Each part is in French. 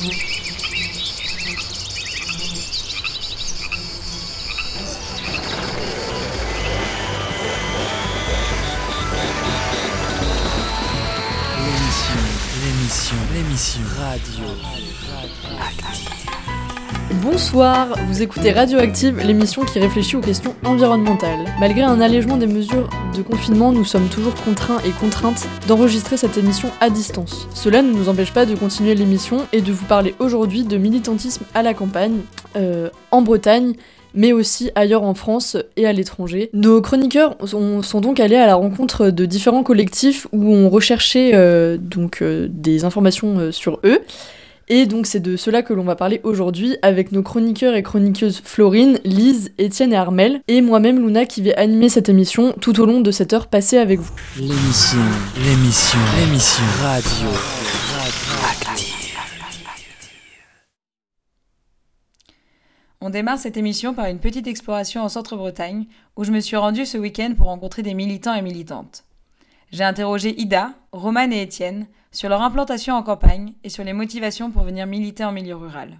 L'émission, l'émission radio. Bonsoir, vous écoutez Radioactive, l'émission qui réfléchit aux questions environnementales. Malgré un allègement des mesures de confinement, nous sommes toujours contraints et contraintes d'enregistrer cette émission à distance. Cela ne nous empêche pas de continuer l'émission et de vous parler aujourd'hui de militantisme à la campagne, euh, en Bretagne mais aussi ailleurs en France et à l'étranger. Nos chroniqueurs sont, donc allés à la rencontre de différents collectifs où on recherchait euh, euh, des informations sur eux. Et donc c'est de cela que l'on va parler aujourd'hui avec nos chroniqueurs et chroniqueuses Florine, Lise, Étienne et Armel, et moi-même Luna qui vais animer cette émission tout au long de cette heure passée avec vous. L'émission, l'émission, l'émission radio. Active. On démarre cette émission par une petite exploration en Centre-Bretagne, où je me suis rendue ce week-end pour rencontrer des militants et militantes. J'ai interrogé Ida, Romane et Étienne sur leur implantation en campagne et sur les motivations pour venir militer en milieu rural.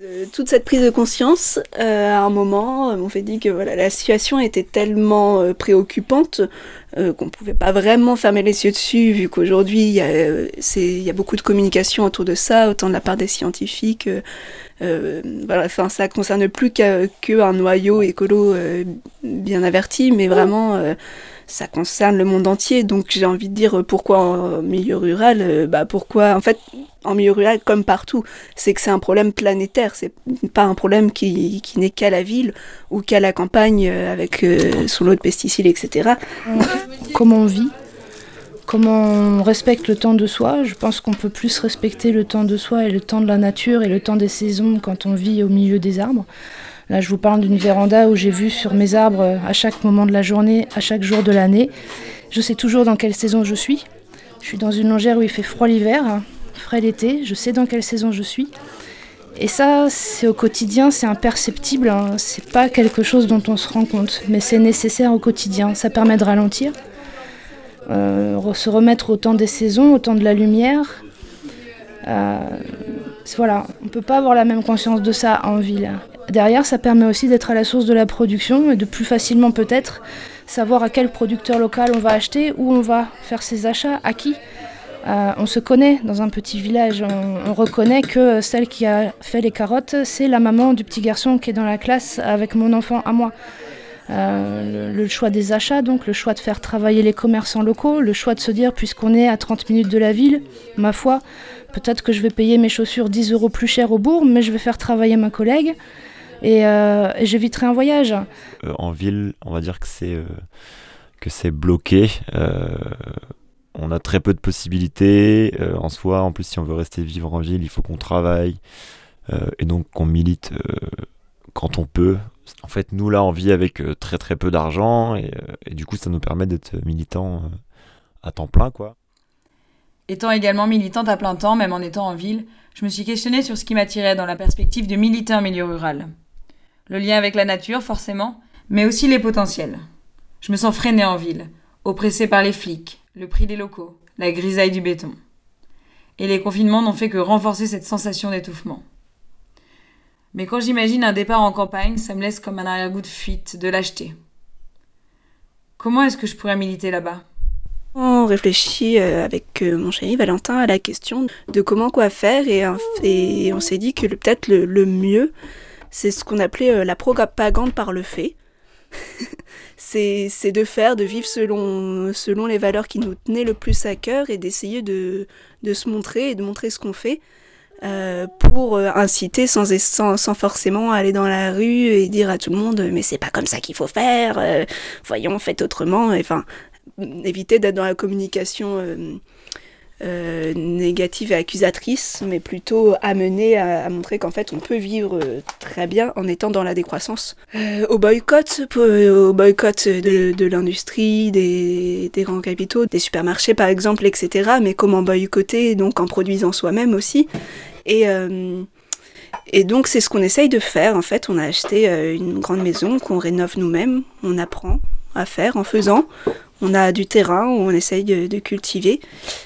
De toute cette prise de conscience, euh, à un moment, on s'est dit que voilà, la situation était tellement euh, préoccupante euh, qu'on ne pouvait pas vraiment fermer les yeux dessus, vu qu'aujourd'hui, il y, a beaucoup de communication autour de ça, autant de la part des scientifiques. voilà, ça concerne plus qu'un noyau écolo bien averti, mais vraiment ça concerne le monde entier. Donc j'ai envie de dire pourquoi en milieu rural euh, Bah pourquoi en fait en milieu rural comme partout, c'est que c'est un problème planétaire. C'est pas un problème qui, qui n'est qu'à la ville ou qu'à la campagne euh, avec euh, son lot de pesticides, etc. Comment on vit? Comment on respecte le temps de soi? Je pense qu'on peut plus respecter le temps de soi et le temps de la nature et le temps des saisons quand on vit au milieu des arbres. Là, je vous parle d'une véranda où j'ai vu sur mes arbres à chaque moment de la journée, à chaque jour de l'année. Je sais toujours dans quelle saison je suis. Je suis dans une longère où il fait froid l'hiver, hein, frais l'été. Je sais dans quelle saison je suis. Et ça, c'est au quotidien, c'est imperceptible. Hein. C'est pas quelque chose dont on se rend compte, mais c'est nécessaire au quotidien. Ça permet de ralentir, euh, se remettre au temps des saisons, au temps de la lumière. Euh, voilà, on peut pas avoir la même conscience de ça en ville. Derrière, ça permet aussi d'être à la source de la production et de plus facilement peut-être savoir à quel producteur local on va acheter, où on va faire ses achats, à qui. Euh, on se connaît dans un petit village, on, reconnaît que celle qui a fait les carottes, c'est la maman du petit garçon qui est dans la classe avec mon enfant à moi. Euh, le, le, choix des achats, donc le choix de faire travailler les commerçants locaux, le choix de se dire, puisqu'on est à 30 minutes de la ville, ma foi, peut-être que je vais payer mes chaussures 10 euros plus cher au bourg, mais je vais faire travailler ma collègue et, euh, j'éviterai un voyage. Euh, en ville, on va dire que c'est euh, que c'est bloqué. on a très peu de possibilités en soi. En plus, si on veut rester vivre en ville, il faut qu'on travaille et donc qu'on milite quand on peut. En fait, nous là, on vit avec très très peu d'argent et, et, du coup, ça nous permet d'être militants à temps plein, quoi. Étant également militante à plein temps, même en étant en ville, je me suis questionnée sur ce qui m'attirait dans la perspective de militer en milieu rural. Le lien avec la nature, forcément, mais aussi les potentiels. Je me sens freinée en ville, oppressée par les flics, le prix des locaux, la grisaille du béton. Et les confinements n'ont fait que renforcer cette sensation d'étouffement. Mais quand j'imagine un départ en campagne, ça me laisse comme un arrière-goût de fuite, de lâcheté. Comment est-ce que je pourrais militer là-bas? On réfléchit euh, avec euh, mon chéri Valentin à la question de comment quoi faire et, on s'est dit que peut-être le, mieux, c'est ce qu'on appelait euh, la propagande par le fait. c'est de faire, de vivre selon, selon les valeurs qui nous tenaient le plus à cœur et d'essayer de, se montrer et de montrer ce qu'on fait pour inciter sans, sans, sans, forcément aller dans la rue et dire à tout le monde mais c'est pas comme ça qu'il faut faire, voyons, faites autrement. Enfin, éviter d'être dans la communication euh, euh, négative et accusatrice, mais plutôt amener à, montrer qu'en fait on peut vivre euh, très bien en étant dans la décroissance. au boycott, au boycott de, l'industrie, des, des, grands capitaux, des supermarchés par exemple, etc. Mais comment boycotter donc en produisant soi-même aussi. Et et donc c'est ce qu'on essaye de faire. En fait, on a acheté une grande maison qu'on rénove nous-mêmes, on apprend à faire en faisant on a du terrain où on essaye de, cultiver.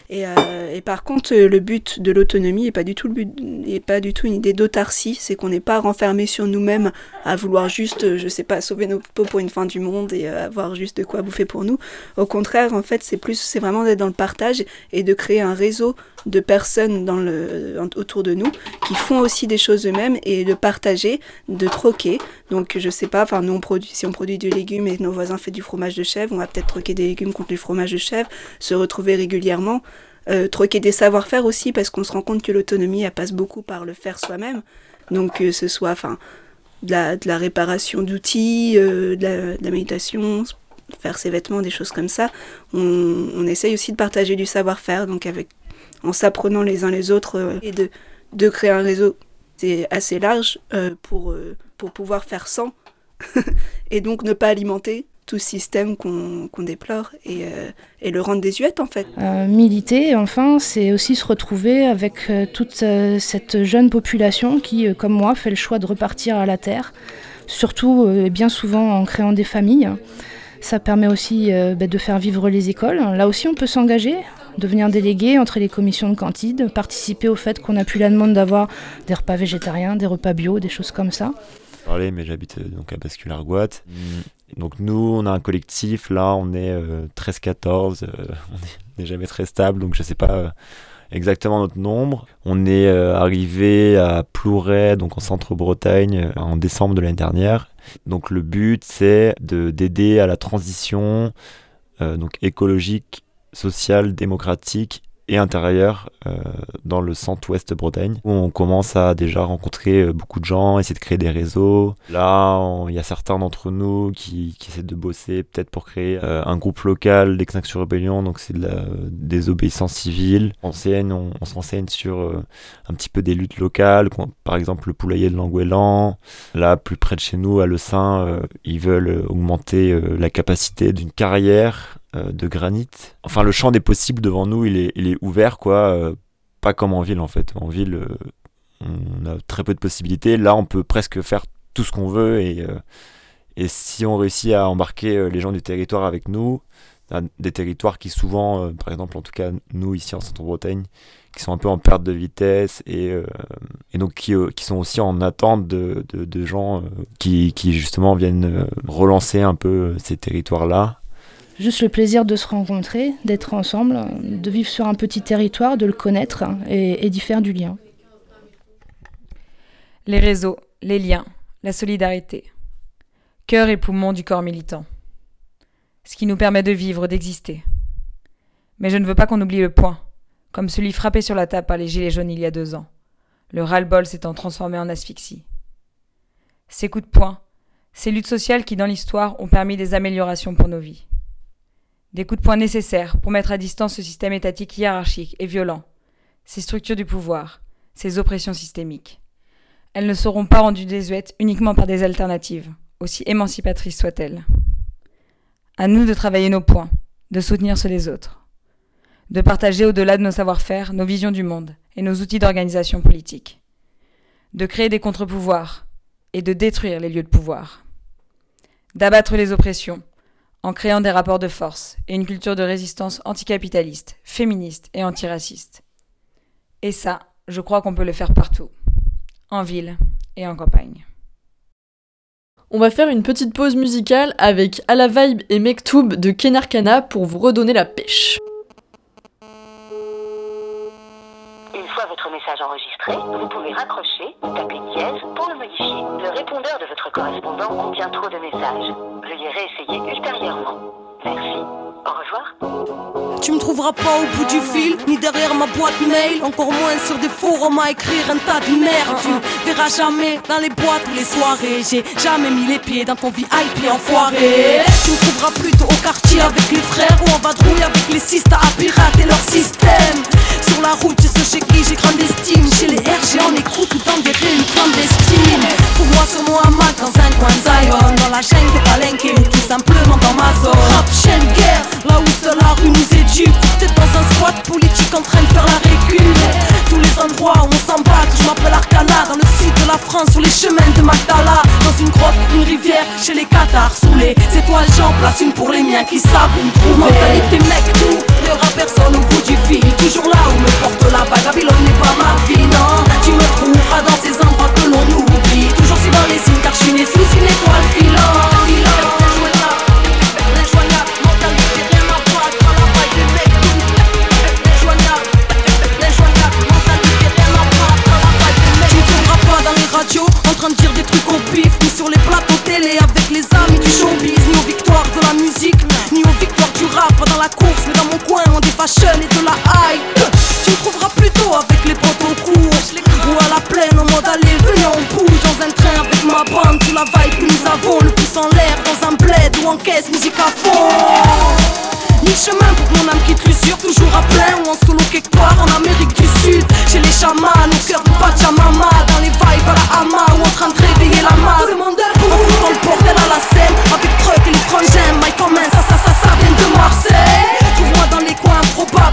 Et, euh, et, par contre, le but de l'autonomie n'est pas du tout le but, pas du tout une idée d'autarcie. C'est qu'on n'est pas renfermé sur nous-mêmes à vouloir juste, je sais pas, sauver nos peaux pour une fin du monde et euh, avoir juste de quoi bouffer pour nous. Au contraire, en fait, c'est plus, c'est vraiment d'être dans le partage et de créer un réseau de personnes dans le, autour de nous qui font aussi des choses eux-mêmes et de partager, de troquer. Donc je sais pas, enfin nous on produit, si on produit du légume et nos voisins font du fromage de chèvre, on va peut-être troquer des légumes contre du fromage de chèvre, se retrouver régulièrement, euh, troquer des savoir-faire aussi parce qu'on se rend compte que l'autonomie elle passe beaucoup par le faire soi-même. Donc que ce soit enfin de la, réparation d'outils, euh, de, la, de la méditation, faire ses vêtements, des choses comme ça. On, on essaye aussi de partager du savoir-faire, donc avec en s'apprenant les uns les autres euh, et de, de créer un réseau assez large euh, pour, euh, pour pouvoir faire sans et donc ne pas alimenter tout système qu'on déplore et, et, le rendre désuète en fait. militer, enfin, c'est aussi se retrouver avec toute cette jeune population qui, comme moi, fait le choix de repartir à la terre, surtout et bien souvent en créant des familles. Ça permet aussi bah, de faire vivre les écoles. Là aussi, on peut s'engager devenir délégué entre les commissions de cantine, participer au fait qu'on a pu la demande d'avoir des repas végétariens, des repas bio, des choses comme ça. Parler, mais j'habite euh, donc à Bascularguat. Mm. Donc nous, on a un collectif, là on est 13-14, euh, euh, on n'est jamais très stable, donc je ne sais pas exactement notre nombre. On est arrivé à Plouray, donc en centre-Bretagne, en décembre de l'année dernière. Donc le but, c'est d'aider à la transition donc écologique social, démocratique et intérieur euh, dans le centre-ouest Bretagne, où on commence à déjà rencontrer euh, beaucoup de gens, essayer de créer des réseaux. Là, il y a certains d'entre nous qui, essaient de bosser peut-être pour créer euh, un groupe local d'Extinction Rebellion, donc c'est de la désobéissance civile. On, on, on se sur un petit peu des luttes locales, par exemple le poulailler de Languelan. Là, plus près de chez nous, à Le Saint, ils veulent augmenter la capacité d'une carrière de granit. Enfin, le champ des possibles devant nous, il est, il est ouvert, quoi. Euh, pas comme en ville, en fait. En ville, euh, on a très peu de possibilités. Là, on peut presque faire tout ce qu'on veut. Et, et si on réussit à embarquer les gens du territoire avec nous, des territoires qui souvent, par exemple, en tout cas, nous, ici en Centre-Bretagne, qui sont un peu en perte de vitesse et, et donc qui, qui, sont aussi en attente de, de, de gens qui, qui, justement viennent relancer un peu ces territoires-là Juste le plaisir de se rencontrer, d'être ensemble, de vivre sur un petit territoire, de le connaître et, d'y faire du lien. Les réseaux, les liens, la solidarité. Cœur et poumon du corps militant. Ce qui nous permet de vivre, d'exister. Mais je ne veux pas qu'on oublie le point, comme celui frappé sur la table par les gilets jaunes il y a deux ans. Le ras-le-bol s'étant transformé en asphyxie. Ces coups de poing, ces luttes sociales qui, dans l'histoire, ont permis des améliorations pour nos vies. Des coups de poing nécessaires pour mettre à distance ce système étatique hiérarchique et violent, ces structures du pouvoir, ces oppressions systémiques. Elles ne seront pas rendues désuètes uniquement par des alternatives, aussi émancipatrices soient-elles. À nous de travailler nos points, de soutenir ceux des autres, de partager au-delà de nos savoir-faire nos visions du monde et nos outils d'organisation politique, de créer des contre-pouvoirs et de détruire les lieux de pouvoir, d'abattre les oppressions en créant des rapports de force et une culture de résistance anticapitaliste, féministe et antiraciste. Et ça, je crois qu'on peut le faire partout, en ville et en campagne. On va faire une petite pause musicale avec À la Vibe et Mektoub de Kenarkana pour vous redonner la pêche. Votre message enregistré, vous pouvez raccrocher ou taper dièse pour le modifier. Le répondeur de votre correspondant contient trop de messages. Veuillez réessayer ultérieurement. Merci. Au revoir. Tu me trouveras pas au bout du fil, ni derrière ma boîte mail, encore moins sur des forums à écrire un tas de merde. Tu me verras jamais dans les boîtes ou les soirées. J'ai jamais mis les pieds dans ton VIP enfoiré. Tu me trouveras plutôt au quartier avec les frères ou en vadrouille avec les sisters à pirater leur système. Sur la route, je sais chez qui j'ai grande estime. Chez les RG, on écoute tout en des réunions clandestines. Pour moi, sur Mac dans un coin Zion. Dans la chaîne de Palenque ou tout simplement dans ma zone. Rap, chaîne, guerre, là où seule la rue nous éduque. Peut-être dans un squat politique en train de faire la récule. Endroits où on s'en bat, je m'appelle Arcana dans le site de la France sur les chemins de Magdala. Dans une grotte, une rivière, chez les cathares, sous les étoiles, j'en place une pour les miens qui savent où me trouver. Mentalité mec, tout, il y aura personne au bout du fil. Toujours là où me porte la vague, Babylone n'est pas ma vie, non. Tu me trouveras dans ces endroits que l'on oublie. Toujours si dans les signes, car je suis né sous une étoile filante. Fashion et de la hype. Tu me trouveras plutôt avec les au cours, ou à la plaine en mode aller, on bouge dans un train avec ma bande, sous la vibe que nous avons, le pouce en l'air dans un bled ou en caisse, musique à fond. Ni chemin pour que mon âme quitte l'usure. Toujours à plein ou en solo quelque part en Amérique du Sud. Chez les chamans, au cœur de Pachamama. Dans les vibes à la hama ou en train de réveiller la masse. Le monde En foutant le bordel à la scène. Avec truck et les frangins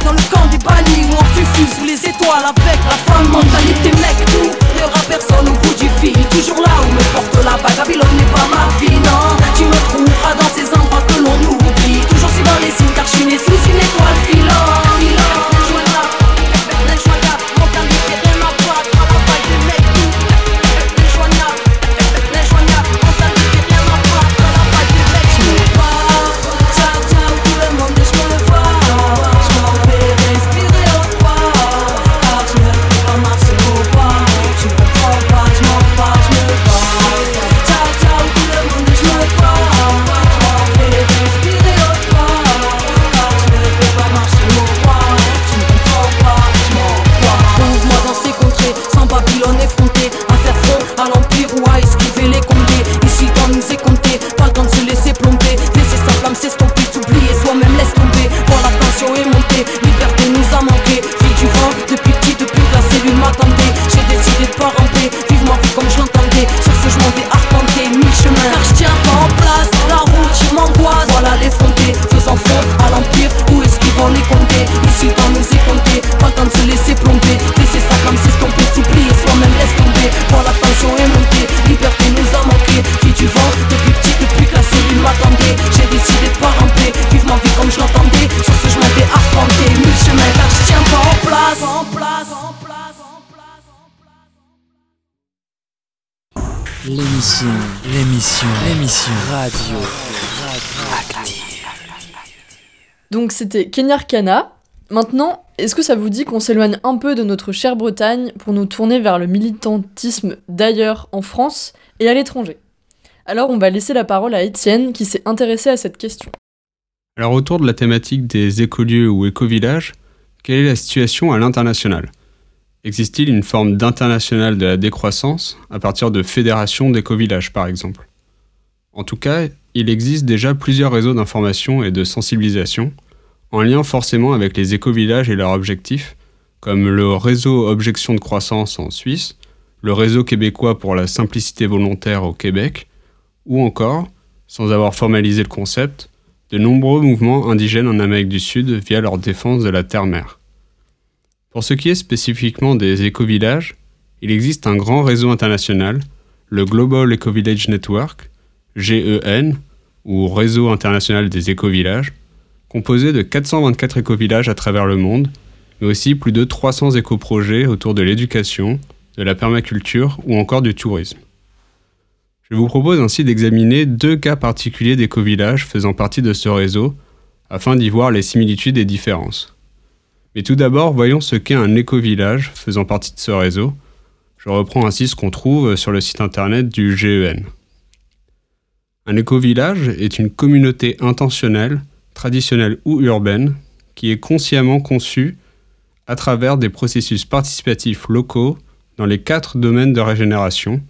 Dans le camp des bannis Quand la radio. Active. Donc c'était Kenyarkana. Maintenant, est-ce que ça vous dit qu'on s'éloigne un peu de notre chère Bretagne pour nous tourner vers le militantisme d'ailleurs en France et à l'étranger? Alors on va laisser la parole à Étienne qui s'est intéressé à cette question. Alors autour de la thématique des écolieux ou écovillages, quelle est la situation à l'international? Existe-t-il une forme d'international de la décroissance à partir de fédérations d'écovillages par exemple? En tout cas, il existe déjà plusieurs réseaux d'information et de sensibilisation, en lien forcément avec les écovillages et leurs objectifs, comme le réseau Objection de croissance en Suisse, le réseau québécois pour la simplicité volontaire au Québec, ou encore, sans avoir formalisé le concept, de nombreux mouvements indigènes en Amérique du Sud via leur défense de la terre-mère. Pour ce qui est spécifiquement des écovillages, il existe un grand réseau international, le Global Eco-Village Network, GEN, ou Réseau international des écovillages, composé de 424 écovillages à travers le monde, mais aussi plus de 300 éco-projets autour de l'éducation, de la permaculture ou encore du tourisme. Je vous propose ainsi d'examiner deux cas particuliers d'éco-villages faisant partie de ce réseau, afin d'y voir les similitudes et différences. Mais tout d'abord, voyons ce qu'est un éco-village faisant partie de ce réseau. Je reprends ainsi ce qu'on trouve sur le site internet du GEN. Un éco-village est une communauté intentionnelle, traditionnelle ou urbaine, qui est consciemment conçue à travers des processus participatifs locaux dans les quatre domaines de régénération,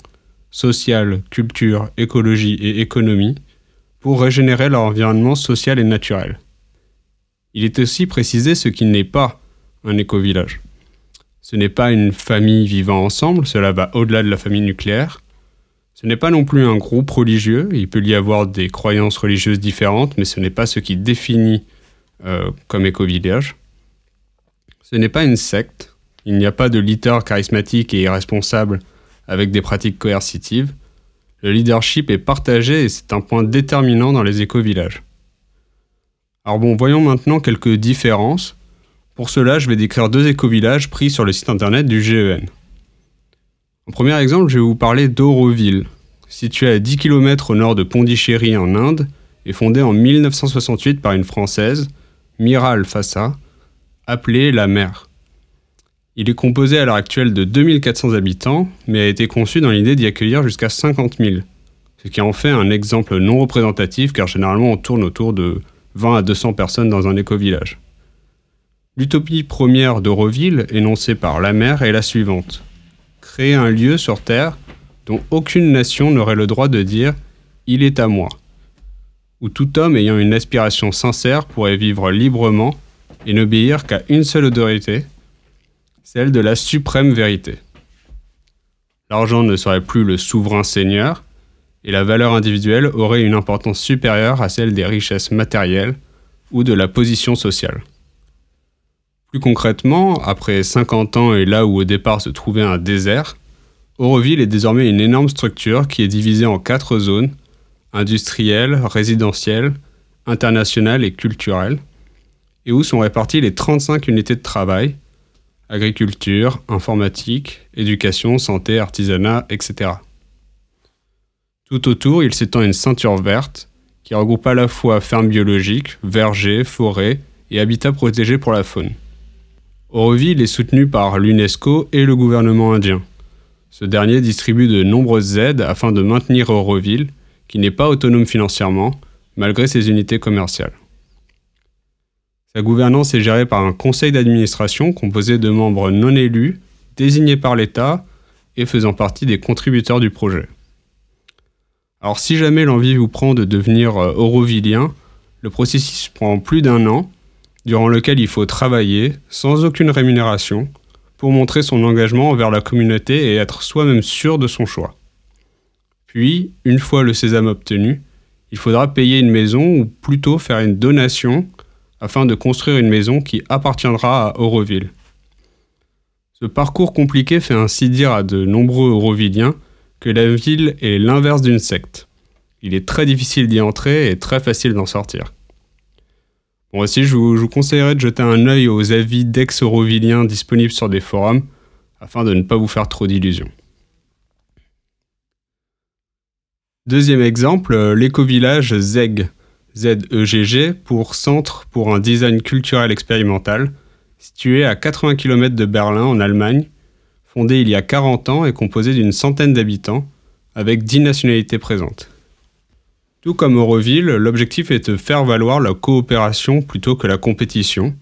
sociale, culture, écologie et économie, pour régénérer leur environnement social et naturel. Il est aussi précisé ce qui n'est pas un éco-village. Ce n'est pas une famille vivant ensemble, cela va au-delà de la famille nucléaire. Ce n'est pas non plus un groupe religieux, il peut y avoir des croyances religieuses différentes, mais ce n'est pas ce qui définit euh, comme éco-village. Ce n'est pas une secte, il n'y a pas de leader charismatique et irresponsable avec des pratiques coercitives, le leadership est partagé et c'est un point déterminant dans les éco-villages. Alors bon, voyons maintenant quelques différences. Pour cela, je vais décrire deux éco-villages pris sur le site internet du GEN. En premier exemple, je vais vous parler d'Auroville, situé à 10 km au nord de Pondichéry en Inde et fondé en 1968 par une Française, Miral Fassa, appelée la Mère. Il est composé à l'heure actuelle de 2400 habitants, mais a été conçu dans l'idée d'y accueillir jusqu'à 50 000, ce qui en fait un exemple non représentatif car généralement on tourne autour de 20 à 200 personnes dans un éco-village. L'utopie première d'Euroville, énoncée par la mère, est la suivante. Créer un lieu sur Terre dont aucune nation n'aurait le droit de dire ⁇ Il est à moi ⁇ où tout homme ayant une aspiration sincère pourrait vivre librement et n'obéir qu'à une seule autorité, celle de la suprême vérité. L'argent ne serait plus le souverain seigneur, et la valeur individuelle aurait une importance supérieure à celle des richesses matérielles ou de la position sociale. Plus concrètement, après 50 ans et là où au départ se trouvait un désert, Auroville est désormais une énorme structure qui est divisée en quatre zones industrielle, résidentielle, internationale et culturelle, et où sont réparties les 35 unités de travail, agriculture, informatique, éducation, santé, artisanat, etc. Tout autour, il s'étend une ceinture verte qui regroupe à la fois fermes biologiques, vergers, forêts et habitats protégés pour la faune. Auroville est soutenu par l'UNESCO et le gouvernement indien. Ce dernier distribue de nombreuses aides afin de maintenir Auroville qui n'est pas autonome financièrement, malgré ses unités commerciales. Sa gouvernance est gérée par un conseil d'administration composé de membres non élus, désignés par l'État et faisant partie des contributeurs du projet. Alors si jamais l'envie vous prend de devenir euh, aurovillien, le processus prend plus d'un an, durant lequel il faut travailler sans aucune rémunération pour montrer son engagement envers la communauté et être soi-même sûr de son choix. Puis, une fois le sésame obtenu, il faudra payer une maison ou plutôt faire une donation afin de construire une maison qui appartiendra à Auroville. Ce parcours compliqué fait ainsi dire à de nombreux Aurovilliens que la ville est l'inverse d'une secte. Il est très difficile d'y entrer et très facile d'en sortir. Bon, aussi, je vous, je conseillerais de jeter un œil aux avis d'ex-Aurovilliens disponibles sur des forums afin de ne pas vous faire trop d'illusions. Deuxième exemple, euh, l'éco-village ZEG, Z-E-G-G, pour Centre pour un design culturel expérimental, situé à 80 km de Berlin en Allemagne, fondé il y a 40 ans et composé d'une centaine d'habitants, avec 10 nationalités présentes. Tout comme Euroville, l'objectif est de faire valoir la coopération plutôt que la compétition,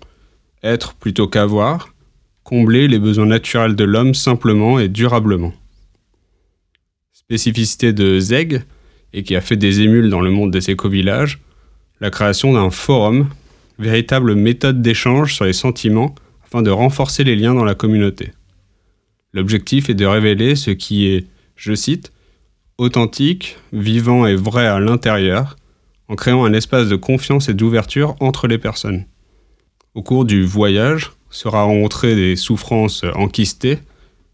être plutôt qu'avoir, combler les besoins naturels de l'homme simplement et durablement. Spécificité de ZEG, et qui a fait des émules dans le monde des éco-villages, la création d'un forum, véritable méthode d'échange sur les sentiments afin de renforcer les liens dans la communauté. L'objectif est de révéler ce qui est, je cite, authentique, vivant et vrai à l'intérieur, en créant un espace de confiance et d'ouverture entre les personnes. Au cours du voyage, sera rencontré des souffrances enquistées,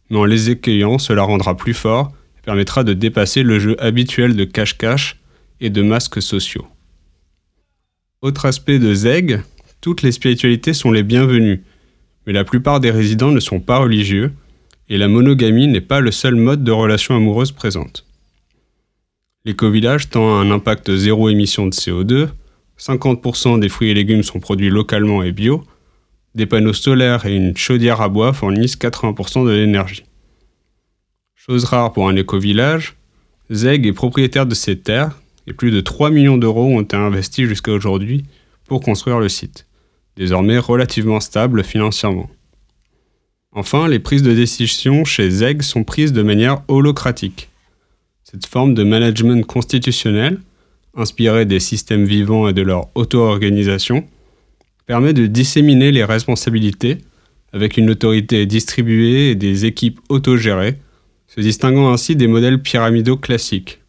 mais en les accueillant, cela rendra plus fort permettra de dépasser le jeu habituel de cache-cache et de masques sociaux. Autre aspect de Zeg, toutes les spiritualités sont les bienvenues, mais la plupart des résidents ne sont pas religieux, et la monogamie n'est pas le seul mode de relation amoureuse présente. L'éco-village tend à un impact zéro émission de CO2, 50% des fruits et légumes sont produits localement et bio, des panneaux solaires et une chaudière à bois fournissent 80% de l'énergie. Chose rare pour un éco-village, Zeg est propriétaire de ces terres et plus de 3 millions d'euros ont été investis jusqu'à aujourd'hui pour construire le site, désormais relativement stable financièrement. Enfin, les prises de décision chez Zeg sont prises de manière holocratique. Cette forme de management constitutionnel, inspirée des systèmes vivants et de leur auto-organisation, permet de disséminer les responsabilités avec une autorité distribuée et des équipes autogérées se distinguant ainsi des modèles pyramidaux classiques.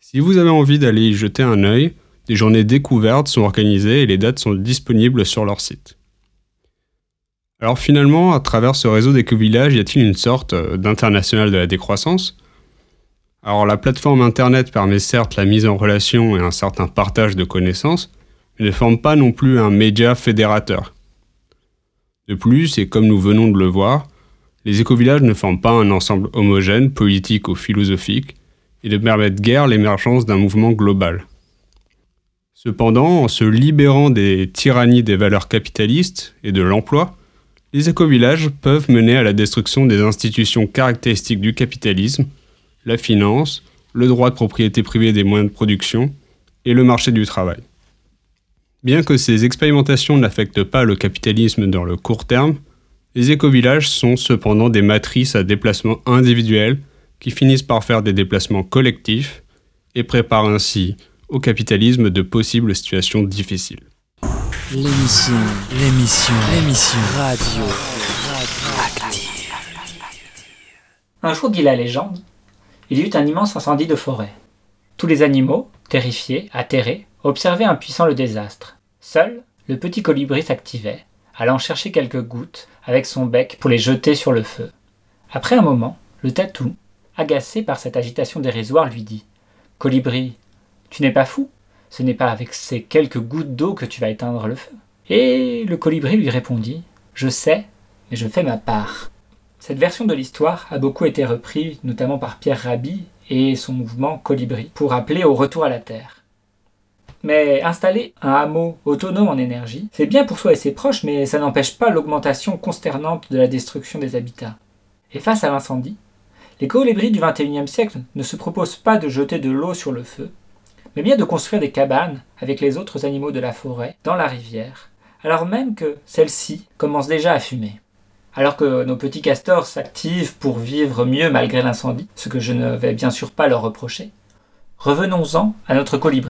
Si vous avez envie d'aller y jeter un œil, des journées découvertes sont organisées et les dates sont disponibles sur leur site. Alors finalement, à travers ce réseau d'éco-villages, y a-t-il une sorte euh, d'international de la décroissance? Alors la plateforme Internet permet certes la mise en relation et un certain partage de connaissances, mais ne forme pas non plus un média fédérateur. De plus, et comme nous venons de le voir, les écovillages ne forment pas un ensemble homogène, politique ou philosophique, et ne permettent guère l'émergence d'un mouvement global. Cependant, en se libérant des tyrannies des valeurs capitalistes et de l'emploi, les écovillages peuvent mener à la destruction des institutions caractéristiques du capitalisme, la finance, le droit de propriété privée des moyens de production et le marché du travail. Bien que ces expérimentations n'affectent pas le capitalisme dans le court terme, les écovillages sont cependant des matrices à déplacement individuel qui finissent par faire des déplacements collectifs et préparent ainsi au capitalisme de possibles situations difficiles. L'émission, l'émission, l'émission radio. Un jour, dit la légende, il y eut un immense incendie de forêt. Tous les animaux, terrifiés, atterrés, observaient impuissants le désastre. Seul, le petit colibri s'activait, allant chercher quelques gouttes avec son bec pour les jeter sur le feu. Après un moment, le tatou, agacé par cette agitation dérisoire, lui dit Colibri, tu n'es pas fou Ce n'est pas avec ces quelques gouttes d'eau que tu vas éteindre le feu. Et le colibri lui répondit Je sais, mais je fais ma part. Cette version de l'histoire a beaucoup été reprise, notamment par Pierre Rabhi et son mouvement Colibri, pour appeler au retour à la Terre. Mais installer un hameau autonome en énergie, c'est bien pour soi et ses proches, mais ça n'empêche pas l'augmentation consternante de la destruction des habitats. Et face à l'incendie, les colibris du XXIe siècle ne se proposent pas de jeter de l'eau sur le feu, mais bien de construire des cabanes avec les autres animaux de la forêt dans la rivière, alors même que celle-ci commence déjà à fumer. Alors que nos petits castors s'activent pour vivre mieux malgré l'incendie, ce que je ne vais bien sûr pas leur reprocher, revenons-en à notre colibri.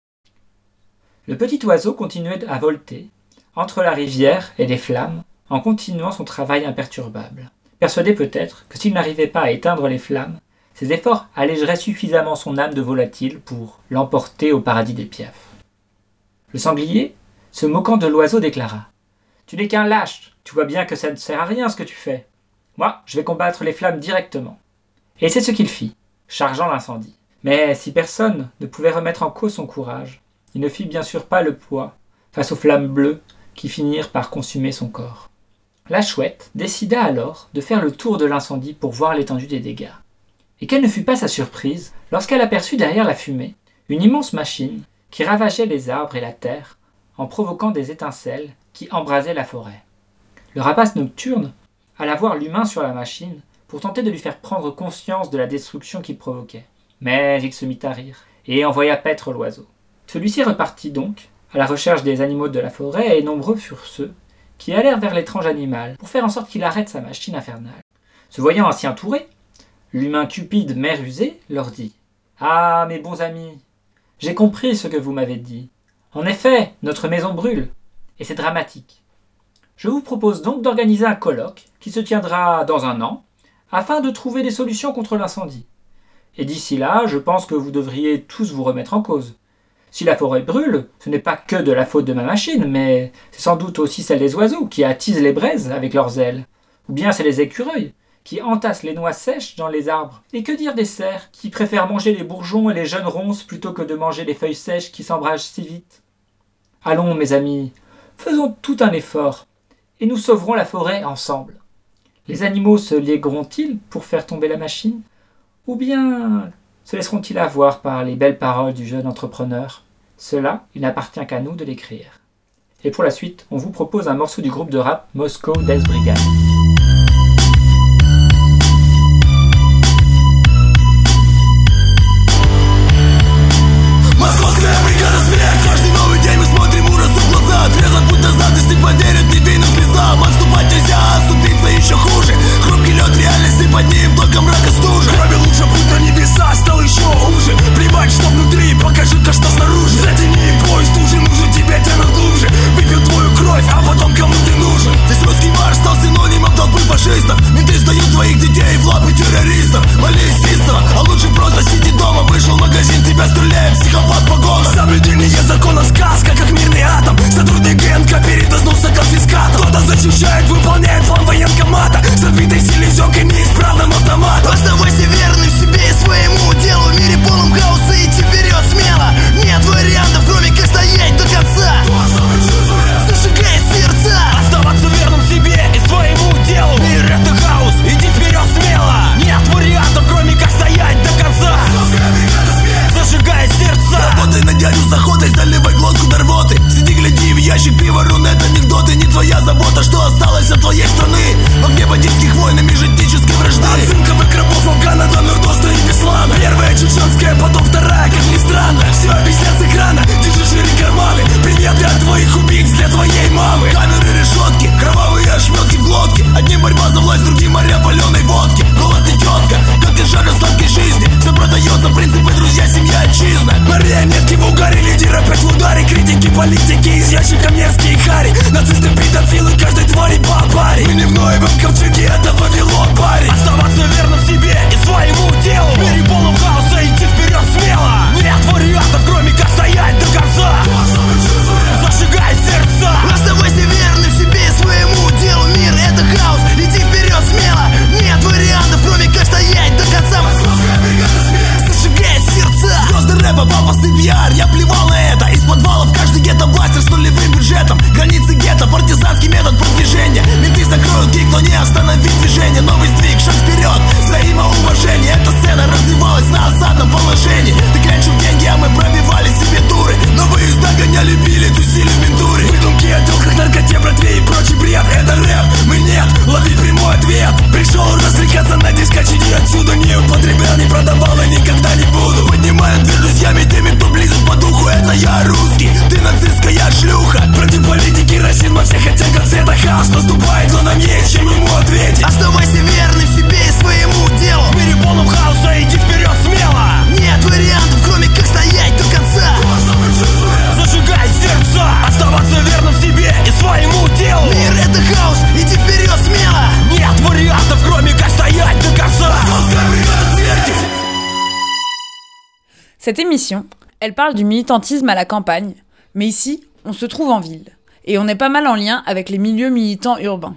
Le petit oiseau continuait à volter entre la rivière et les flammes en continuant son travail imperturbable, persuadé peut-être que s'il n'arrivait pas à éteindre les flammes, ses efforts allégeraient suffisamment son âme de volatile pour l'emporter au paradis des piafs. Le sanglier, se moquant de l'oiseau, déclara Tu n'es qu'un lâche, tu vois bien que ça ne sert à rien ce que tu fais. Moi, je vais combattre les flammes directement. Et c'est ce qu'il fit, chargeant l'incendie. Mais si personne ne pouvait remettre en cause son courage, il ne fit bien sûr pas le poids face aux flammes bleues qui finirent par consumer son corps. La chouette décida alors de faire le tour de l'incendie pour voir l'étendue des dégâts. Et quelle ne fut pas sa surprise lorsqu'elle aperçut derrière la fumée une immense machine qui ravageait les arbres et la terre en provoquant des étincelles qui embrasaient la forêt. Le rapace nocturne alla voir l'humain sur la machine pour tenter de lui faire prendre conscience de la destruction qu'il provoquait. Mais il se mit à rire et envoya paître l'oiseau. Celui-ci repartit donc à la recherche des animaux de la forêt et nombreux furent ceux qui allèrent vers l'étrange animal pour faire en sorte qu'il arrête sa machine infernale. Se voyant ainsi entouré, l'humain cupide mais rusé leur dit Ah, mes bons amis, j'ai compris ce que vous m'avez dit. En effet, notre maison brûle, et c'est dramatique. Je vous propose donc d'organiser un colloque qui se tiendra dans un an, afin de trouver des solutions contre l'incendie. Et d'ici là, je pense que vous devriez tous vous remettre en cause. Si la forêt brûle, ce n'est pas que de la faute de ma machine, mais c'est sans doute aussi celle des oiseaux qui attisent les braises avec leurs ailes. Ou bien c'est les écureuils qui entassent les noix sèches dans les arbres. Et que dire des cerfs qui préfèrent manger les bourgeons et les jeunes ronces plutôt que de manger les feuilles sèches qui s'embragent si vite? Allons, mes amis, faisons tout un effort, et nous sauverons la forêt ensemble. Les animaux se légueront-ils pour faire tomber la machine? Ou bien se laisseront-ils avoir par les belles paroles du jeune entrepreneur? Cela, il n'appartient qu'à nous de l'écrire. Et pour la suite, on vous propose un morceau du groupe de rap Moscow Death Brigade. все твоей штаны В огне бандитских войн и межэтнической вражды. От цинковых рабов Афгана до Нурдоста и Беслана Первая чеченская, потом вторая, как ни странно. Все объяснят с экрана, держи шире карманы. Приветы от твоих убийц для твоей мамы. Камеры, решетки, кровавые ошметки в глотке. Одни борьба за власть, другим моря паленой водки тонко Как держа на сладкой жизни. Все продается, принципы, друзья, семья, отчизна. Марионетки в угаре, лидер опять в ударе. Критики, политики, из ящика мерзкие хари. Нацисты, педофилы, каждой твари по паре. Мы не в Ноевом ковчеге, это Вавилон, парень. Оставаться верным себе и своему делу. В мире полном хаоса идти вперед смело. Нет вариантов, кроме как стоять до конца. Зажигай сердца. Оставайся верным себе и своему делу. Мир это хаос, иди вперед смело. попал в пиар, я плевал на это Из подвала в каждый гетто-бластер с нулевым бюджетом. Границы гетто, партизанский метод продвижения. Менты закроют гиг, но не остановить движение. Новый сдвиг, шаг вперед, взаимоуважение. Эта сцена развивалась на осадном положении. Ты клянчил деньги, а мы пробивали себе туры. Но выезд догоняли, били, тусили в ментуре Выдумки о телках, наркоте, братве и прочий бред. Это рэп, мы нет, лови прямой ответ. Пришел развлекаться на дискаче, отсюда Не употреблял, не продавал и никогда не буду. Поднимаю дверь нами теми, кто близок по духу Это я русский, ты нацистская шлюха. Против политики расизма во всех оттенках цвета Хаос наступает, но нам есть чем ему ответить. Оставайся верным себе и своему делу. В мире полном хаоса иди вперед смело. Нет вариантов, кроме как стоять до конца. Зажигай сердца Оставаться верным себе и своему делу. Мир это хаос, иди вперед. Cette émission, elle parle du militantisme à la campagne, mais ici, on se trouve en ville, et on est pas mal en lien avec les milieux militants urbains.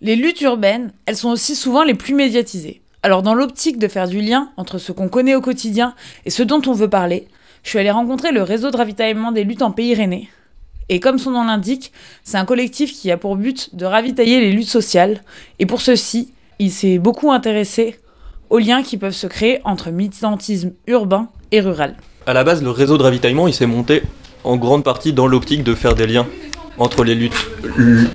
Les luttes urbaines, elles sont aussi souvent les plus médiatisées. Alors dans l'optique de faire du lien entre ce qu'on connaît au quotidien et ce dont on veut parler, je suis allée rencontrer le réseau de ravitaillement des luttes en Pays Rennais. Et comme son nom l'indique, c'est un collectif qui a pour but de ravitailler les luttes sociales, et pour ceci, il s'est beaucoup intéressé aux liens qui peuvent se créer entre militantisme urbain et rural. À la base, le réseau de ravitaillement, il s'est monté en grande partie dans l'optique de faire des liens entre les luttes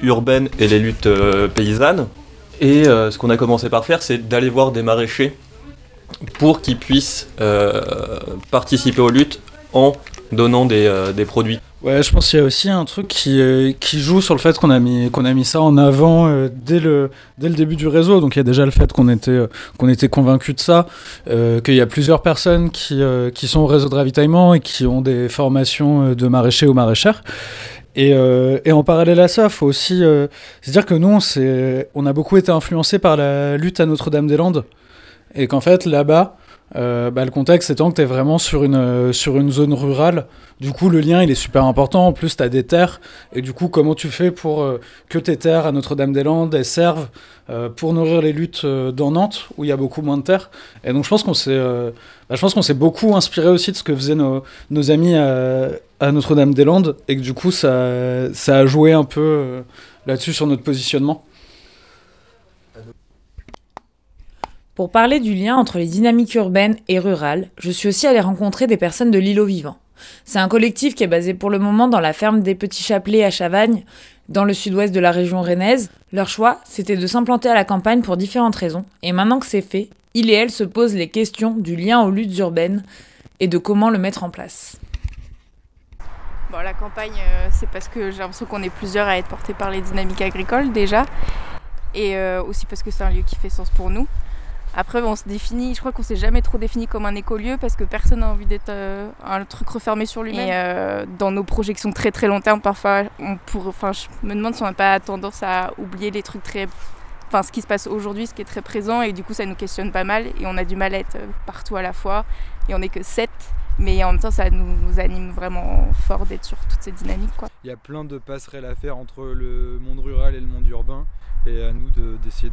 urbaines et les luttes euh, paysannes. Et euh, ce qu'on a commencé par faire, c'est d'aller voir des maraîchers pour qu'ils puissent euh, participer aux luttes en donnant des, des produits. Ouais, je pense qu'il y a aussi un truc qui, qui joue sur le fait qu'on a mis qu'on a mis ça en avant dès le dès le début du réseau. Donc il y a déjà le fait qu'on était qu'on était convaincu de ça, qu'il y a plusieurs personnes qui qui sont au réseau de ravitaillement et qui ont des formations de maraîchers ou maraîchères. Et, euh, et, en parallèle à ça, faut aussi euh, se dire que nous, on, on a beaucoup été influencés par la lutte à Notre-Dame-des-Landes. Et qu'en fait, là-bas, euh, bah, le contexte étant que tu es vraiment sur une, sur une zone rurale, du coup, le lien, il est super important. En plus, tu as des terres. Et du coup, comment tu fais pour que tes terres à Notre-Dame-des-Landes, servent pour nourrir les luttes dans Nantes, où il y a beaucoup moins de terres Et donc, je pense qu'on s'est bah, je pense qu'on s'est beaucoup inspiré aussi de ce que faisaient nos, nos amis à à Notre-Dame-des-Landes et que du coup ça, ça a joué un peu euh, là-dessus sur notre positionnement. Pour parler du lien entre les dynamiques urbaines et rurales, je suis aussi allée rencontrer des personnes de l'îlot vivant. C'est un collectif qui est basé pour le moment dans la ferme des Petits Chapelets à Chavagne, dans le sud-ouest de la région rennaise. Leur choix, c'était de s'implanter à la campagne pour différentes raisons, et maintenant que c'est fait, il et elle se posent les questions du lien aux luttes urbaines et de comment le mettre en place. Bon, la campagne, euh, c'est parce que j'ai l'impression qu'on est plusieurs à être portés par les dynamiques agricoles déjà. Et euh, aussi parce que c'est un lieu qui fait sens pour nous. Après, on se définit, je crois qu'on s'est jamais trop défini comme un écolieu parce que personne n'a envie d'être euh, un truc refermé sur lui-même. Et dans nos projections très très long terme, parfois, on pour, je me demande si on n'a pas tendance à oublier les trucs très. Enfin, ce qui se passe aujourd'hui, ce qui est très présent, et du coup, ça nous questionne pas mal, et on a du mal à être partout à la fois, et on n'est que sept mais en même temps ça nous anime vraiment fort d'être sur toutes ces dynamiques. Quoi. Il y a plein de passerelles à faire entre le monde rural et le monde urbain et à nous d'essayer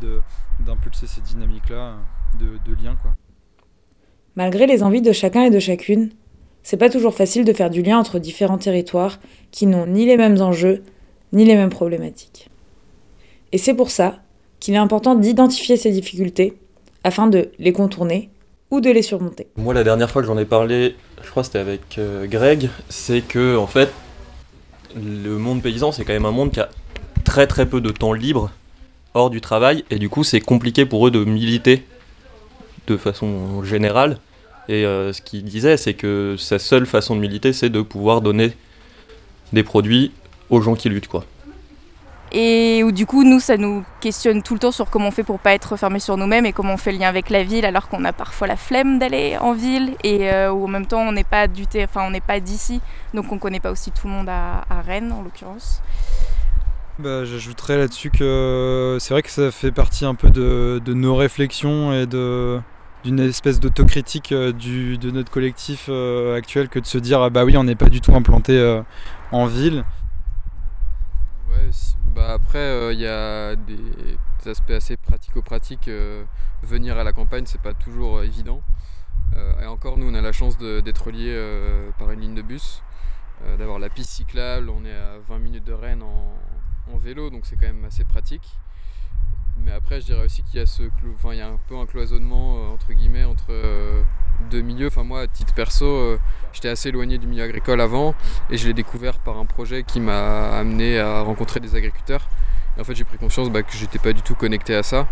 d'impulser ces dynamiques-là de, de lien. Quoi. Malgré les envies de chacun et de chacune, c'est pas toujours facile de faire du lien entre différents territoires qui n'ont ni les mêmes enjeux ni les mêmes problématiques. Et c'est pour ça qu'il est important d'identifier ces difficultés afin de les contourner ou de les surmonter. Moi, la dernière fois que j'en ai parlé, je crois que c'était avec euh, Greg, c'est que en fait, le monde paysan, c'est quand même un monde qui a très très peu de temps libre hors du travail, et du coup, c'est compliqué pour eux de militer de façon générale. Et euh, ce qu'il disait, c'est que sa seule façon de militer, c'est de pouvoir donner des produits aux gens qui luttent, quoi et où du coup nous ça nous questionne tout le temps sur comment on fait pour pas être fermé sur nous-mêmes et comment on fait le lien avec la ville alors qu'on a parfois la flemme d'aller en ville et euh, où en même temps on n'est pas du enfin on n'est pas d'ici donc on connaît pas aussi tout le monde à, Rennes en l'occurrence. Bah, J'ajouterais là-dessus que c'est vrai que ça fait partie un peu de, nos réflexions et de d'une espèce d'autocritique euh, de notre collectif euh, actuel que de se dire ah bah oui on n'est pas du tout implanté en ville. Ouais, bah après, euh, il y a des, aspects assez pratico-pratiques. Euh, venir à la campagne, c'est pas toujours euh, évident. et encore, nous, on a la chance d'être liés par une ligne de bus, d'avoir la piste cyclable. On est à 20 minutes de Rennes en, vélo, donc c'est quand même assez pratique. Mais après, je dirais aussi qu'il y a y a un peu un cloisonnement entre guillemets entre deux milieux. Enfin, moi, à titre perso, j'étais assez éloigné du milieu agricole avant et je l'ai découvert par un projet qui m'a amené à rencontrer des agriculteurs. Et en fait, j'ai pris conscience bah, que j'étais pas du tout connecté à ça.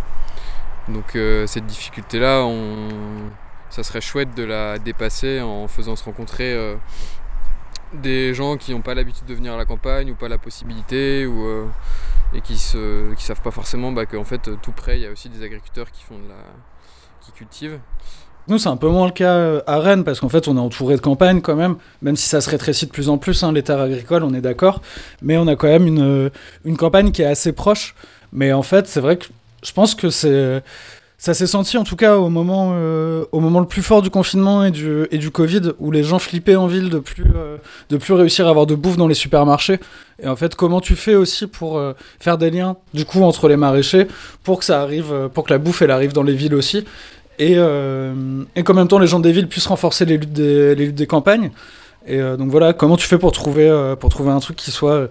Donc, euh, cette difficulté-là, ça serait chouette de la dépasser en faisant se rencontrer euh, des gens qui n'ont pas l'habitude de venir à la campagne ou pas la possibilité ou, euh, et qui ne savent pas forcément bah, qu'en fait, tout près, il y a aussi des agriculteurs qui font de la qui cultivent. Nous, c'est un peu moins le cas euh, à Rennes parce qu'en fait, on est entouré de campagne quand même, même si ça se rétrécit de plus en plus, hein, les terres agricoles, on est d'accord. Mais on a quand même une, euh, une campagne qui est assez proche. Mais en fait, c'est vrai que je pense que c'est ça s'est senti en tout cas au moment, euh, au moment le plus fort du confinement et du, et du Covid, où les gens flippaient en ville de plus, de plus réussir à avoir de bouffe dans les supermarchés. Et en fait, comment tu fais aussi pour faire des liens du coup entre les maraîchers pour que ça arrive, pour que la bouffe elle arrive dans les villes aussi, et, euh, et qu'en même temps les gens des villes puissent renforcer les luttes des, les luttes des campagnes. Et euh, donc voilà, comment tu fais pour trouver, euh, pour trouver un truc qui soit, euh,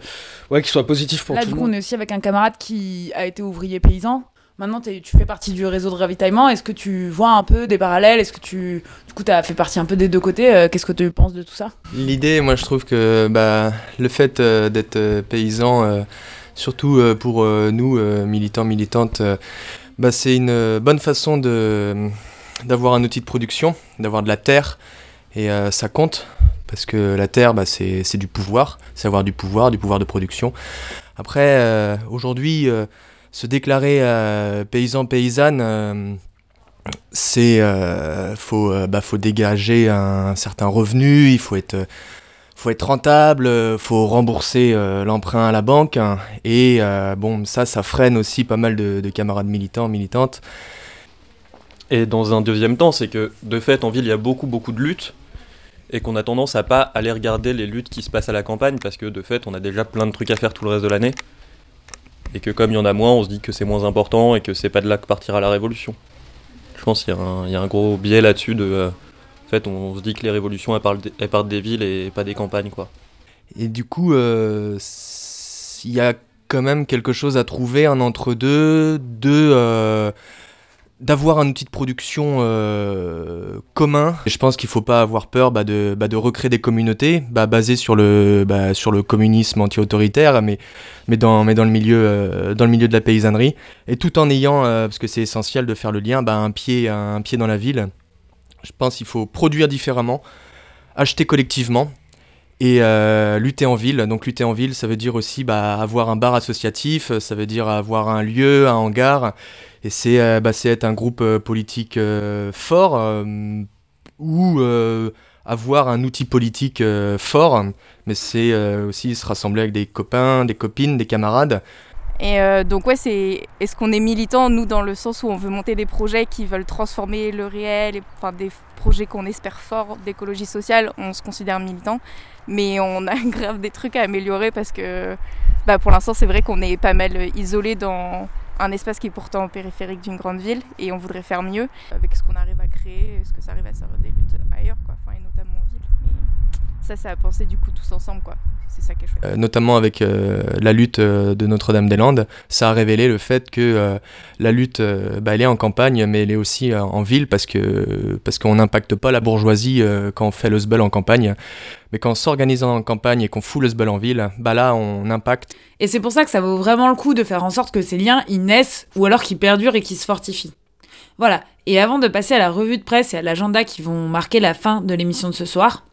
ouais, qui soit positif pour Là, tout du le coup, monde. on est aussi avec un camarade qui a été ouvrier paysan. Maintenant, tu fais partie du réseau de ravitaillement. Est-ce que tu vois un peu des parallèles? Est-ce que tu, du coup, t'as fait partie un peu des deux côtés? Euh, Qu'est-ce que tu penses de tout ça? L'idée, moi je trouve que bah, le fait euh, d'être paysan, euh, surtout euh, pour euh, nous, euh, militants, militantes, euh, bah, c'est une euh, bonne façon de, d'avoir un outil de production, d'avoir de la terre, et euh, ça compte, parce que la terre, bah, c'est, c'est du pouvoir, c'est avoir du pouvoir, du pouvoir de production. Après, euh, aujourd'hui, se déclarer paysan, paysanne, euh, c'est faut bah, faut dégager un, certain revenu. Il faut être faut être rentable euh, faut rembourser euh, l'emprunt à la banque hein, et euh, bon ça ça freine aussi pas mal de, de camarades militants militantes Et dans un deuxième temps, c'est que de fait, en ville, il y a beaucoup, beaucoup de luttes et qu'on a tendance à pas aller regarder les luttes qui se passent à la campagne parce que de fait, on a déjà plein de trucs à faire tout le reste de l'année. Et que comme il y en a moins, on se dit que c'est moins important et que c'est pas de là que partira la révolution. Je pense qu'il y, a un- gros biais là-dessus de. Fait, on se dit que les révolutions elles partent des villes et pas des campagnes, quoi. et du coup euh, il y a quand même quelque chose à trouver un entre deux de euh, d'avoir un outil de production euh, commun. Et je pense qu'il faut pas avoir peur bah, de, bah, de recréer des communautés bah, basées sur le, sur le communisme anti-autoritaire, mais, mais, dans, mais dans, le milieu, dans le milieu de la paysannerie. Et tout en ayant, parce que c'est essentiel de faire le lien, un, pied, un pied dans la ville. Je pense qu'il faut produire différemment, acheter collectivement et euh, lutter en ville. Donc lutter en ville, ça veut dire aussi bah, avoir un bar associatif, ça veut dire avoir un lieu, un hangar. Et c'est euh, bah, être un groupe euh, politique fort ou avoir un outil politique fort. Mais c'est aussi se rassembler avec des copains, des copines, des camarades. Et euh, donc ouais, c'est est-ce qu'on est militant nous dans le sens où on veut monter des projets qui veulent transformer le réel, et, enfin des projets qu'on espère forts d'écologie sociale, on se considère militant, mais on a grave des trucs à améliorer parce que bah, pour l'instant c'est vrai qu'on est pas mal isolé dans un espace qui est pourtant périphérique d'une grande ville et on voudrait faire mieux avec ce qu'on arrive à créer, est-ce que ça arrive à servir des luttes ailleurs quoi, enfin et notamment en ville. Mais ça c'est à penser du coup tous ensemble quoi. C'est ça qui est chouette. Euh, notamment avec euh, la lutte euh, de Notre-Dame-des-Landes, ça a révélé le fait que la lutte, bah, elle est en campagne, mais elle est aussi en ville parce que parce qu'on n'impacte pas la bourgeoisie quand on fait le sbel en campagne, mais quand on s'organise en campagne et qu'on fout le sbel en ville, bah là on impacte. Et c'est pour ça que ça vaut vraiment le coup de faire en sorte que ces liens, ils naissent ou alors qu'ils perdurent et qu'ils se fortifient. Voilà. Et avant de passer à la revue de presse et à l'agenda qui vont marquer la fin de l'émission de ce soir,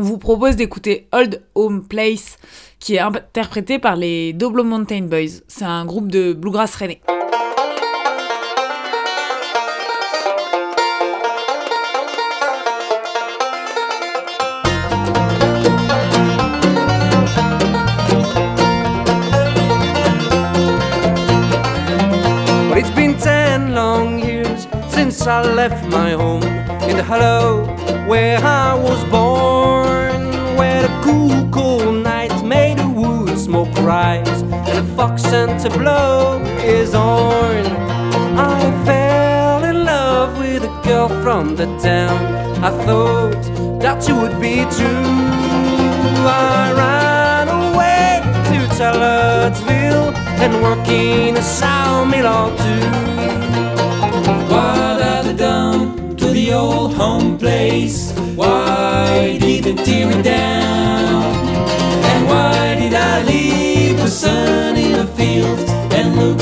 on vous propose d'écouter Old Home Place, qui est interprété par les Doblo Mountain Boys. C'est un groupe de bluegrass rennais. Where I was born, cool, cold night made the wood smoke rise and the fox scent to blow his horn. I fell in love with a girl from the town. I thought that you would be too. I ran away to Charlottesville and work in a sawmill or two. What have they done to the old home place? Why did they tear it down? And why did I leave the sun in the fields and look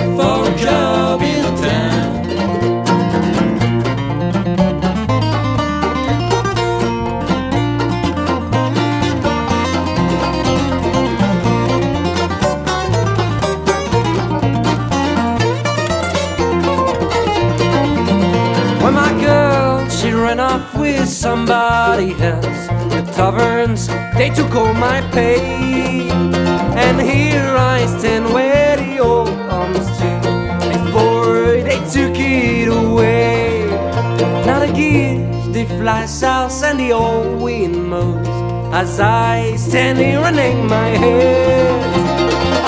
somebody else. The taverns, they took all my pay. And here I stand where the old arms to before they took it away. Now the geese, they fly south and the old wind moans as I stand here running my head.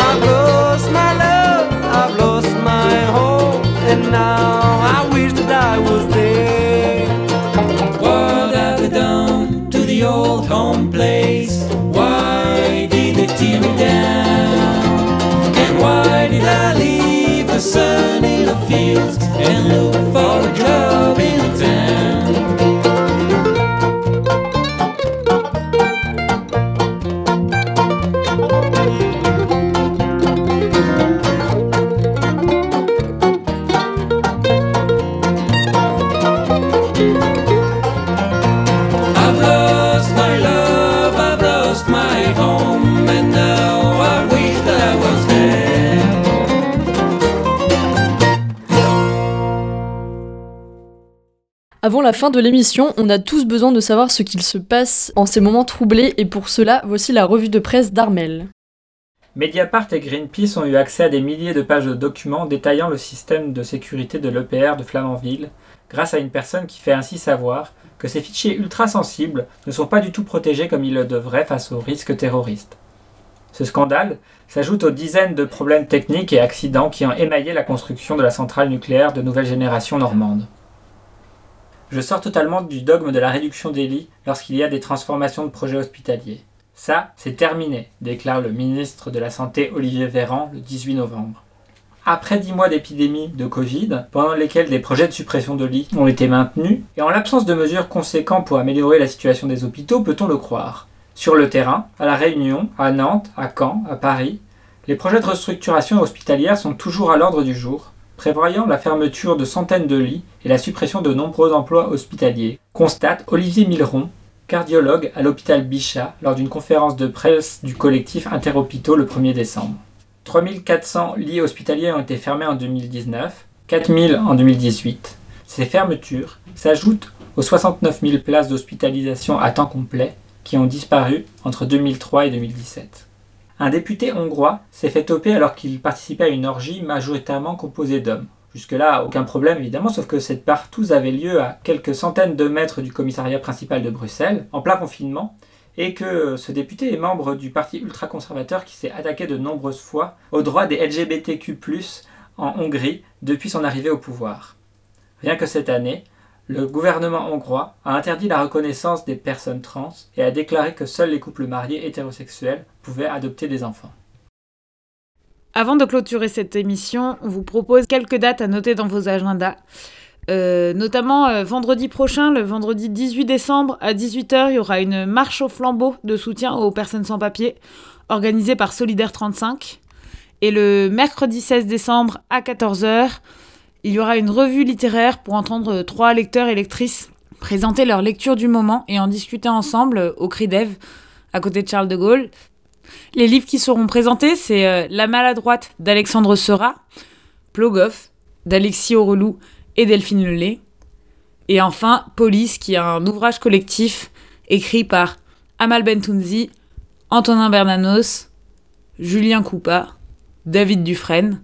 I've lost my love, I've lost my home, and now I wish that I was there. Sun in the fields and look for a job in town? Avant la fin de l'émission, on a tous besoin de savoir ce qu'il se passe en ces moments troublés et pour cela, voici la revue de presse d'Armel. Mediapart et Greenpeace ont eu accès à des milliers de pages de documents détaillant le système de sécurité de l'EPR de Flamanville, grâce à une personne qui fait ainsi savoir que ces fichiers ultra sensibles ne sont pas du tout protégés comme ils le devraient face aux risques terroristes. Ce scandale s'ajoute aux dizaines de problèmes techniques et accidents qui ont émaillé la construction de la centrale nucléaire de nouvelle génération normande. Je sors totalement du dogme de la réduction des lits lorsqu'il y a des transformations de projets hospitaliers. Ça, c'est terminé, déclare le ministre de la Santé Olivier Véran le 18 novembre. Après dix mois d'épidémie de Covid, pendant lesquels des projets de suppression de lits ont été maintenus, et en l'absence de mesures conséquentes pour améliorer la situation des hôpitaux, peut-on le croire? Sur le terrain, à La Réunion, à Nantes, à Caen, à Paris, les projets de restructuration hospitalière sont toujours à l'ordre du jour, prévoyant la fermeture de centaines de lits et la suppression de nombreux emplois hospitaliers, constate Olivier Milleron, cardiologue à l'hôpital Bichat, lors d'une conférence de presse du collectif Interhôpitaux le 1er décembre. 3400 lits hospitaliers ont été fermés en 2019, 4000 en 2018. Ces fermetures s'ajoutent aux 69 000 places d'hospitalisation à temps complet qui ont disparu entre 2003 et 2017. Un député hongrois s'est fait toper alors qu'il participait à une orgie majoritairement composée d'hommes. Jusque-là, aucun problème évidemment, sauf que cette partouze avait lieu à quelques centaines de mètres du commissariat principal de Bruxelles, en plein confinement, et que ce député est membre du parti ultra-conservateur qui s'est attaqué de nombreuses fois aux droits des LGBTQ+, en Hongrie depuis son arrivée au pouvoir. Rien que cette année, le gouvernement hongrois a interdit la reconnaissance des personnes trans et a déclaré que seuls les couples mariés hétérosexuels pouvaient adopter des enfants. Avant de clôturer cette émission, on vous propose quelques dates à noter dans vos agendas. Euh, notamment euh, vendredi prochain, le vendredi 18 décembre à 18h, il y aura une marche au flambeau de soutien aux personnes sans papier organisée par Solidaire 35. Et le mercredi 16 décembre à 14h, il y aura une revue littéraire pour entendre trois lecteurs et lectrices présenter leur lecture du moment et en discuter ensemble au Cri d'Ève, à côté de Charles de Gaulle. Les livres qui seront présentés, c'est euh, La maladroite d'Alexandre Seurat, Plogoff d'Alexis Aurelou et Delphine Lelay. Et enfin, Police, qui est un ouvrage collectif écrit par Amal Bentounzi, Antonin Bernanos, Julien Coupa, David Dufresne,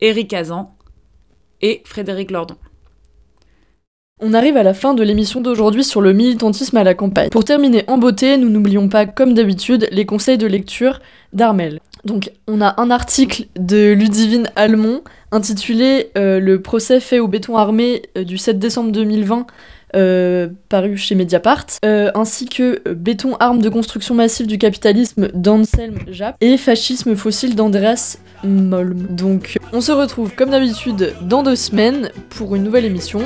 Éric Azan et Frédéric Lordon. On arrive à la fin de l'émission d'aujourd'hui sur le militantisme à la campagne. Pour terminer en beauté, nous n'oublions pas, comme d'habitude, les conseils de lecture d'Armel. Donc, on a un article de Ludivine Almond intitulé euh, Le procès fait au béton armé euh, du 7 décembre 2020. euh, paru chez Mediapart, ainsi que Béton, arme de construction massive du capitalisme d'Anselm Japp et Fascisme fossile d'Andreas Molm. Donc, on se retrouve comme d'habitude dans deux semaines pour une nouvelle émission.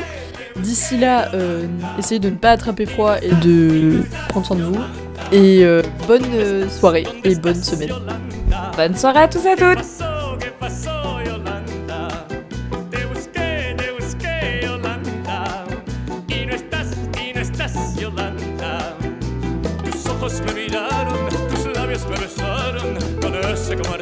D'ici là, euh, essayez de ne pas attraper froid et de prendre soin de vous. Et euh, bonne euh, soirée et bonne semaine. Bonne soirée à tous et à toutes me miraron, tus labios me besaron con ese como